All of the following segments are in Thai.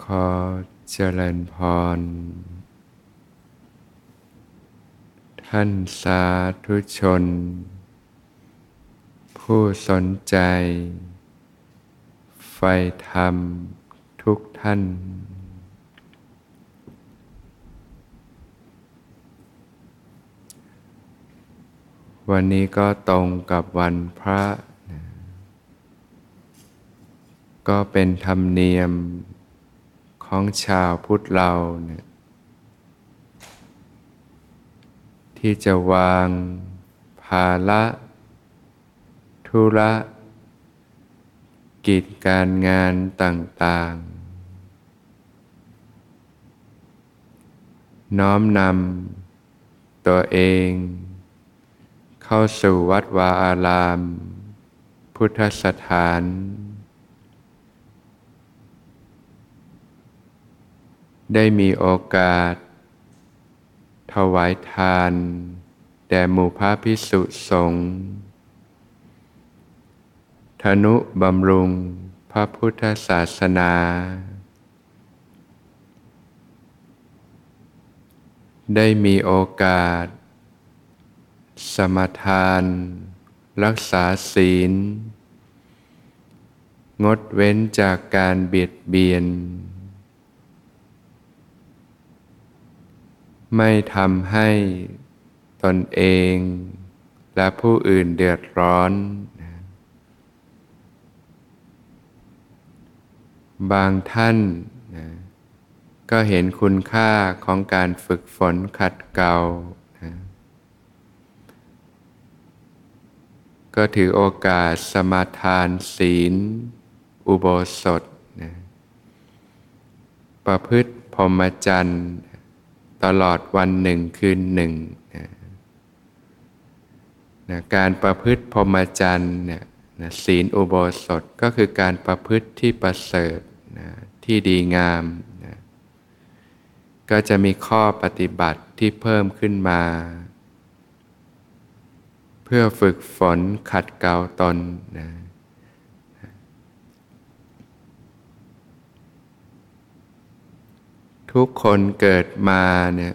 ขอเจริญพร ท่านสาธุชน ผู้สนใจ ไฟธรรมทุกท่าน วันนี้ก็ตรงกับวันพระ ก็เป็นธรรมเนียม ของชาวพุทธเราเนี่ยที่จะวางภาละธุระกิจการงานต่าง ๆ น้อมนำตัวเอง เข้าสู่วัดวาอาราม พุทธสถาน ได้มีโอกาส ถวายทาน แด่หมู่พระพิสุสงฆ์ธนุบำรุงพระพุทธศาสนา ได้มีโอกาส สมทาน รักษาศีล งดเว้นจากการเบียดเบียน ไม่ทำให้ตนเอง และผู้อื่นเดือดร้อน บางท่านนะก็เห็นคุณค่าของการฝึกฝนขัดเกลานะก็ถือโอกาสสมาทานศีล อุโบสถนะประพฤติพรหมจรรย์ ตลอดวันหนึ่งคืนหนึ่งนะนะการประพฤติพรหมจรรย์เนี่ยนะศีลอุโบสถก็คือการประพฤติที่ประเสริฐนะที่ดีงามนะก็จะมีข้อปฏิบัติที่เพิ่มขึ้นมา เพื่อฝึกฝนขัดเกลาตนนะ ทุกคนเกิดมาเนี่ย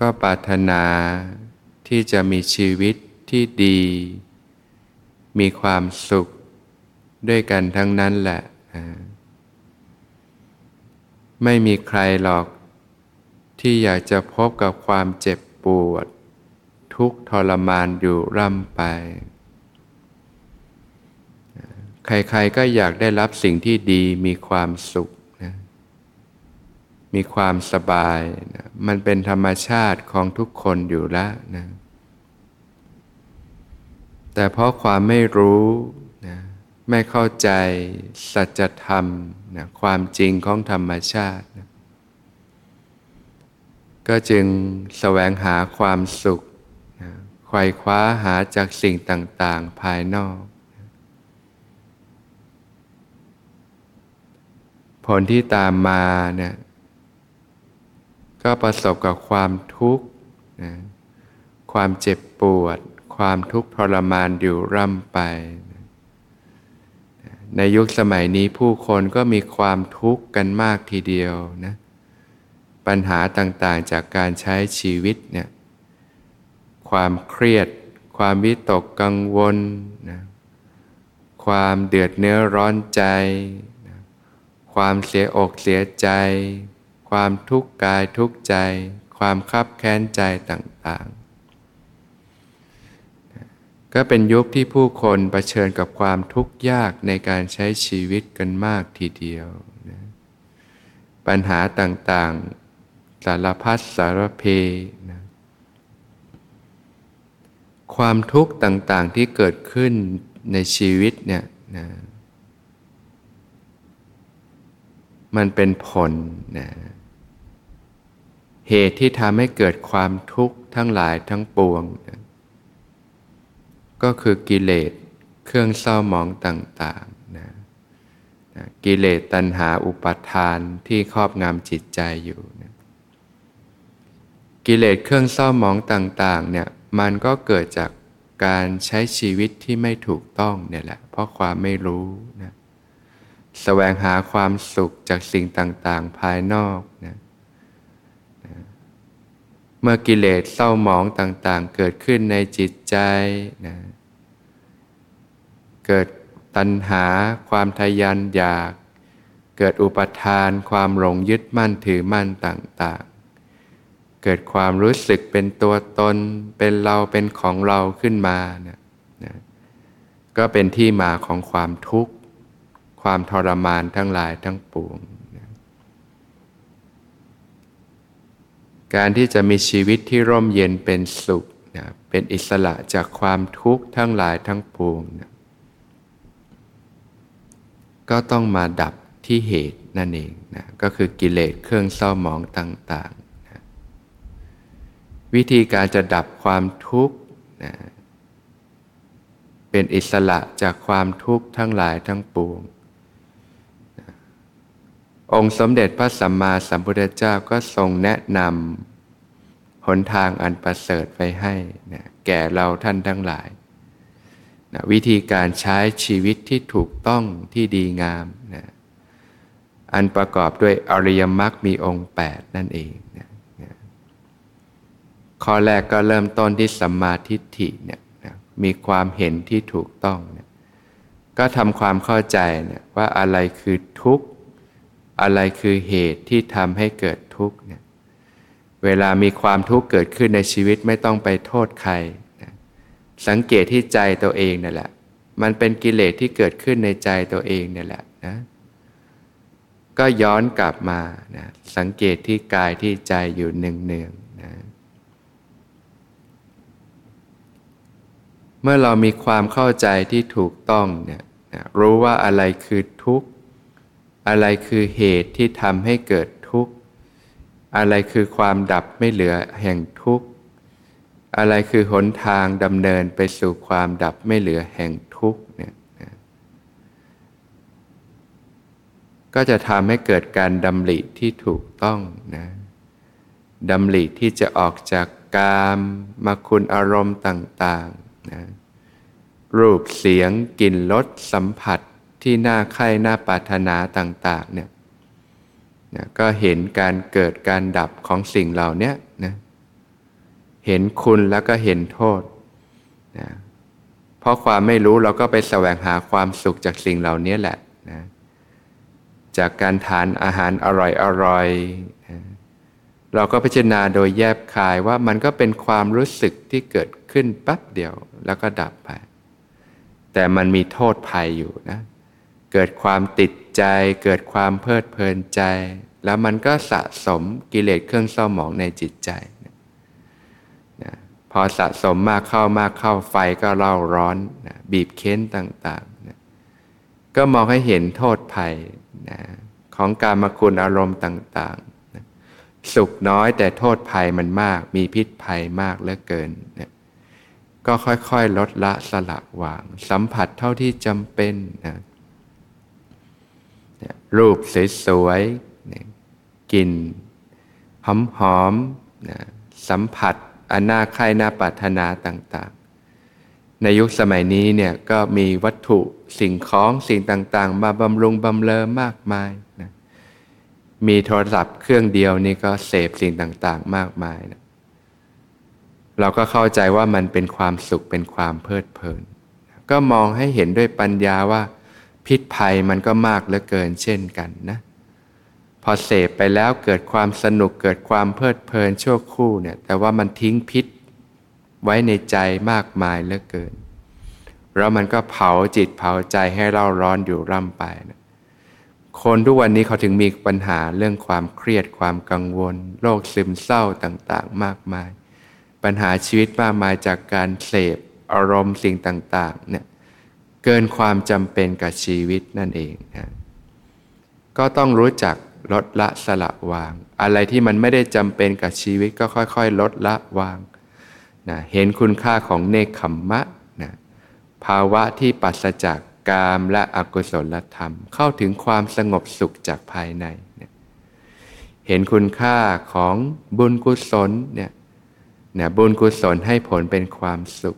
ก็ปรารถนาที่จะมีชีวิตที่ดี มีความสุขด้วยกันทั้งนั้นแหละ ไม่มีใครหรอกที่อยากจะพบกับความเจ็บปวด ทุกทรมานอยู่ร่ำไป ใครๆก็อยากได้รับสิ่งที่ดีมีความสุข มีความสบายนะมันเป็นธรรมชาติของทุกคนอยู่แล้วนะแต่เพราะความไม่รู้นะไม่เข้าใจสัจธรรมนะความจริงของธรรมชาตินะก็จึงแสวงหาความสุขนะไขว่คว้าหาจากสิ่งต่าง ๆ ภายนอกผลที่ตามมาเนี่ย ก็ประสบกับความทุกข์นะความเจ็บปวด ความทุกข์ทรมานอยู่ร่ำไปในยุคสมัยนี้ผู้คนก็มีความทุกข์กันมากทีเดียวนะปัญหาต่างๆจากการใช้ชีวิตเนี่ยความเครียด ความวิตกกังวลนะความเดือดเนื้อร้อนใจนะความเสียอกเสียใจ ความทุกข์กายทุกข์ใจ ความคับแค้นใจต่างๆ ก็เป็นยุคที่ผู้คนเผชิญกับความทุกข์ยากในการใช้ชีวิตกันมากทีเดียวนะปัญหาต่างๆ สารพัดสารเพนะความทุกข์ต่างๆที่เกิดขึ้นในชีวิตเนี่ยนะมันเป็นผลนะ เหตุที่ทำให้เกิดความทุกข์ทั้งหลายทั้งปวง ก็คือกิเลสเครื่องเศร้าหมองต่างๆนะนะกิเลสตัณหาอุปาทานที่ครอบงำจิตใจอยู่นะกิเลสเครื่องเศร้าหมองต่างๆเนี่ยมันก็เกิดจากการใช้ชีวิตที่ไม่ถูกต้องเนี่ยแหละ เพราะความไม่รู้นะแสวงหาความสุขจากสิ่งต่างๆ ภายนอกนะเเมื่อกิเลสเศร้าหมองต่างๆ เกิดขึ้นในจิตใจนะเกิดตัณหาความทยานอยาก เกิดอุปทานความหลงยึดมั่นถือมั่นต่างๆ เกิดความรู้สึกเป็นตัวตน เป็นเราเป็นของเราขึ้นมานะนะก็เป็นที่มาของความทุกข์ ความทรมานทั้งหลายทั้งปวงนะ การที่จะมีชีวิตที่ร่มเย็นเป็นสุขนะเป็นอิสระจากความทุกข์ทั้งหลายทั้งปวงนะก็ต้องมาดับที่เหตุนั่นเองนะก็คือกิเลสเครื่องเศร้าหมองต่างๆนะวิธีการจะดับความทุกข์นะเป็นอิสระจากความทุกข์ทั้งหลายทั้งปวง องค์สมเด็จพระสัมมาสัมพุทธเจ้าก็ทรงแนะนำหนทางอันประเสริฐไว้ให้นะแก่เราท่านทั้งหลายนะวิธีการใช้ชีวิตที่ถูกต้องที่ดีงามนะอันประกอบด้วยอริยมรรคมีองค์ 8 นั่นเองนะนะข้อแรกก็เริ่มต้นที่สัมมาทิฏฐิเนี่ยนะมีความเห็นที่ถูกต้องนี่ยก็ทำความเข้าใจนี่ยว่าอะไรคือทุกข์ อะไรคือเหตุที่ทำให้เกิดทุกข์เนี่ยเวลามีความทุกข์เกิดขึ้นในชีวิตไม่ต้องไปโทษใครสังเกตที่ใจตัวเองนั่นแหละ มันเป็นกิเลสที่เกิดขึ้นในใจตัวเองนี่แหละนะก็ย้อนกลับมานะสังเกตที่กายที่ใจอยู่เนืองๆนะเมื่อเรามีความเข้าใจที่ถูกต้องเนี่ยนะรู้ว่าอะไรคือทุกข์ อะไรคือเหตุที่ทำให้เกิดทุกข์ อะไรคือความดับไม่เหลือแห่งทุกข์ อะไรคือหนทางดำเนินไปสู่ความดับไม่เหลือแห่งทุกข์เนี่ยก็จะทำให้เกิดการดำริที่ถูกต้องนะดำริที่จะออกจากกามมาคุณอารมณ์ต่างๆนะรูปเสียงกลิ่นรสสัมผัส ที่น่าใคร่น่าปรารถนาต่างๆเนี่ยนะก็เห็นการเกิดการดับของสิ่งเหล่านี้นะเห็นคุณแล้วก็เห็นโทษนะเพราะความไม่รู้เราก็ไปแสวงหาความสุขจากสิ่งเหล่านี้แหละนะจากการทานอาหารอร่อยอร่อยนะเราก็พิจารณาโดยแยบคายว่ามันก็เป็นความรู้สึกที่เกิดขึ้นแป๊บเดียวแล้วก็ดับไป แต่มันมีโทษภัยอยู่นะ เกิดความติดใจ เกิดความเพลิดเพลินใจ แล้วมันก็สะสมกิเลสเครื่องเศร้าหมองในจิตใจนะพอสะสมมากเข้ามากเข้าไฟก็เล่าร้อนนะบีบเค้นต่างๆนะก็มองให้เห็นโทษภัยนะของการมาคุณอารมณ์ต่างๆนะสุขน้อยแต่โทษภัยมันมาก มีพิษภัยมากเหลือเกินนะก็ค่อยๆ ลดละสละวาง สัมผัสเท่าที่จำเป็นนะ รูปสวยๆกลิ่นหอมๆนะสัมผัสอันน่าใคร่น่าปรารถนาต่างๆ ในยุคสมัยนี้เนี่ยก็มีวัตถุสิ่งของสิ่งต่างๆ มาบำรุงบำเรอมากมายนะมีโทรศัพท์เครื่องเดียวนี่ก็เสพสิ่งต่างๆ มากมายนะเราก็เข้าใจว่ามันเป็นความสุขเป็นความเพลิดเพลิน ก็มองให้เห็นด้วยปัญญาว่า พิษภัยมันก็มากเหลือเกินเช่นกันนะ พอเสพไปแล้วเกิดความสนุกเกิดความเพลิดเพลินชั่วคู่เนี่ย แต่ว่ามันทิ้งพิษไว้ในใจมากมายเหลือเกิน แล้วมันก็เผาจิตเผาใจให้เราร้อนอยู่ร่ำไปนะคนทุกวันนี้เขาถึงมีปัญหาเรื่องความเครียดความกังวลโรคซึมเศร้าต่างๆ มากมาย ปัญหาชีวิตมากมายจากการเสพอารมณ์สิ่งต่าง ๆ เนี่ย เกินความจำเป็นกับชีวิตนั่นเองนะก็ต้องรู้จักลดละสละวาง อะไรที่มันไม่ได้จำเป็นกับชีวิตก็ค่อยๆ ลดละวางนะเห็นคุณค่าของเนคขมมะนะภาวะที่ปัสจากกามและอกุศลธรรม เข้าถึงความสงบสุขจากภายในนะเห็นคุณค่าของบุญกุศลเนี่ยนะบุญกุศลให้ผลเป็นความสุข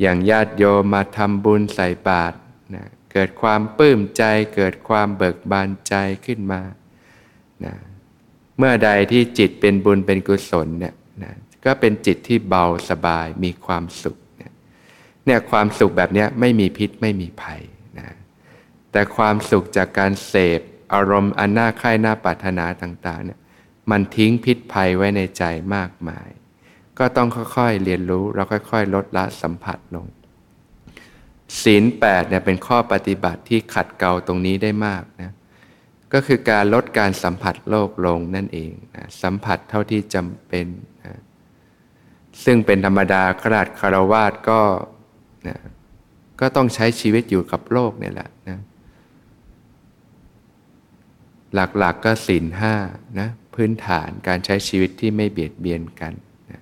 อย่างญาติโยมมาทำบุญใส่บาตรนะเกิดความปลื้มใจ เกิดความเบิกบานใจขึ้นมานะเมื่อใดที่จิตเป็นบุญเป็นกุศลเนี่ยนะก็เป็นจิตที่เบาสบายมีความสุขเนี่ยเนี่ยความสุขแบบนี้ไม่มีพิษไม่มีภัยนะแต่ความสุขจากการเสพอารมณ์อันน่าใคร่น่าปรารถนาต่างๆเนี่ยมันทิ้งพิษภัยไว้ในใจมากมาย ก็ต้องค่อยๆเรียนรู้เราค่อยๆ ลดละสัมผัสลงศีลแปดเนี่ยเป็นข้อปฏิบัติที่ขัดเกลาตรงนี้ได้มากนะก็คือการลดการสัมผัสโลกลงนั่นเองนะสัมผัสเท่าที่จำเป็นนะซึ่งเป็นธรรมดาขนาดคารวาสก็นะก็ต้องใช้ชีวิตอยู่กับโลกเนี่ยแหละนะหลักๆกก็ศีลห้านะพื้นฐานการใช้ชีวิตที่ไม่เบียดเบียนกันนะ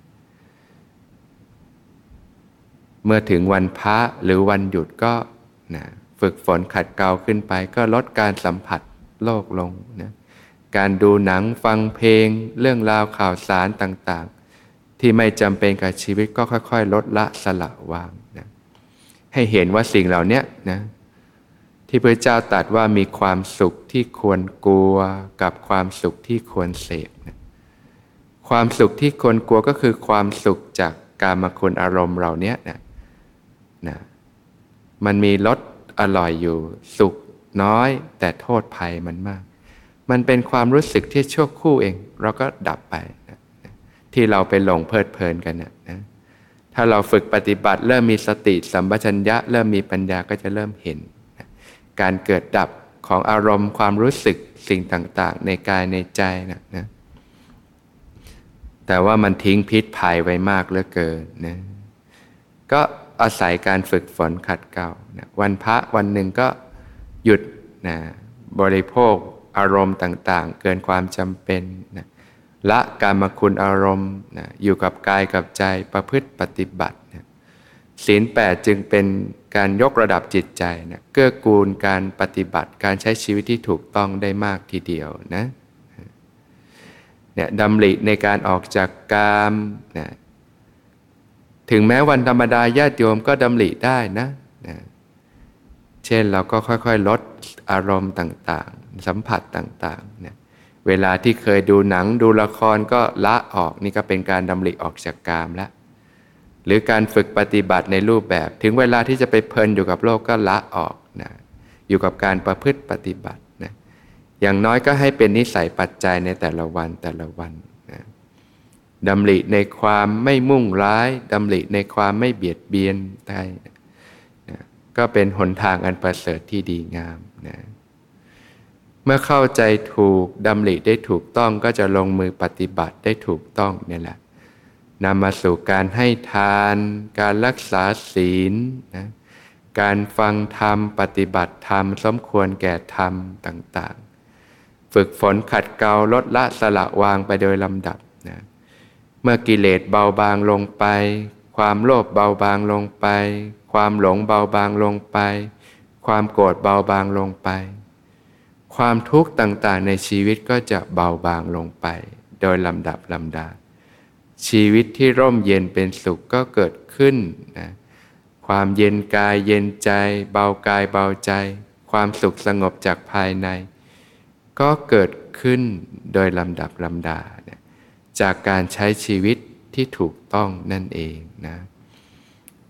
เมื่อถึงวันพระหรือวันหยุดก็นะฝึกฝนขัดเกลาขึ้นไป ก็ลดการสัมผัสโลกลงนะการดูหนังฟังเพลง เรื่องราวข่าวสารต่างๆ ที่ไม่จำเป็นกับชีวิตก็ค่อย ๆ ลดละสละวางนะให้เห็นว่าสิ่งเหล่านี้นะที่พระเจ้าตรัสว่ามีความสุขที่ควรกลัวกับความสุขที่ควรเสพนะความสุขที่ควรกลัวก็คือความสุขจากการมาคุณอารมณ์เราเนี้ยนะ นะมันมีรสอร่อยอยู่สุขน้อย แต่โทษภัยมันมาก มันเป็นความรู้สึกที่ชั่วคู่เอง เราก็ดับไปนะที่เราไปหลงเพลิดเพลินกันนะนะถ้าเราฝึกปฏิบัติ เริ่มมีสติสัมปชัญญะ เริ่มมีปัญญาก็จะเริ่มเห็นนะการเกิดดับของอารมณ์ความรู้สึกสิ่งต่าง ๆ ในกายในใจนะนะแต่ว่ามันทิ้งพิษภัยไว้มากเหลือเกินนะก็ อาศัยการฝึกฝนขัดเกลานะวันพระวันหนึ่งก็หยุดนะบริโภคอารมณ์ต่างๆ เกินความจำเป็นนะละการมาคุณอารมณ์นะอยู่กับกายกับใจประพฤติปฏิบัตินะศีลแปดจึงเป็นการยกระดับจิตใจนะเกื้อกูลการปฏิบัติการใช้ชีวิตที่ถูกต้องได้มากทีเดียวนะเนี่ยดำริในการออกจากกามนะ ถึงแม้วันธรรมดาญาติโยมก็ดำริได้นะนะ เช่นเราก็ค่อยๆ ลดอารมณ์ต่างๆ สัมผัสต่างๆเนี่ยเวลาที่เคยดูหนังดูละครก็ละออกนี่ก็เป็นการดำริออกจากกามแล้วหรือการฝึกปฏิบัติในรูปแบบ ถึงเวลาที่จะไปเพลินอยู่กับโลกก็ละออกนะอยู่กับการประพฤติปฏิบัตินะอย่างน้อยก็ให้เป็นนิสัยปัจจัยในแต่ละวันแต่ละวัน ดำริในความไม่มุ่งร้ายดำริในความไม่เบียดเบียนได้ก็เป็นหนทางอันประเสริฐที่ดีงามนะเมื่อเข้าใจถูกดำริได้ถูกต้องก็จะลงมือปฏิบัติได้ถูกต้องนี่แหละนำมาสู่การให้ทาน การรักษาศีลนะการฟังธรรม ปฏิบัติธรรม สมควรแก่ธรรมต่าง ๆ ฝึกฝนขัดเกลาลดละสละวางไปโดยลำดับ มื่อกิเลสเบาบางลงไป ความโลภเบาบางลงไป ความหลงเบาบางลงไป ความโกรธเบาบางลงไป ความทุกข์ต่างๆในชีวิตก็จะเบาบางลงไป โดยลำดับลำดา ชีวิตที่ร่มเย็นเป็นสุขก็เกิดขึ้นนะความเย็นกายเย็นใจ เบากายเบาใจ ความสุขสงบจากภายใน ก็เกิดขึ้นโดยลำดับลำดา จากการใช้ชีวิตที่ถูกต้องนั่นเองนะ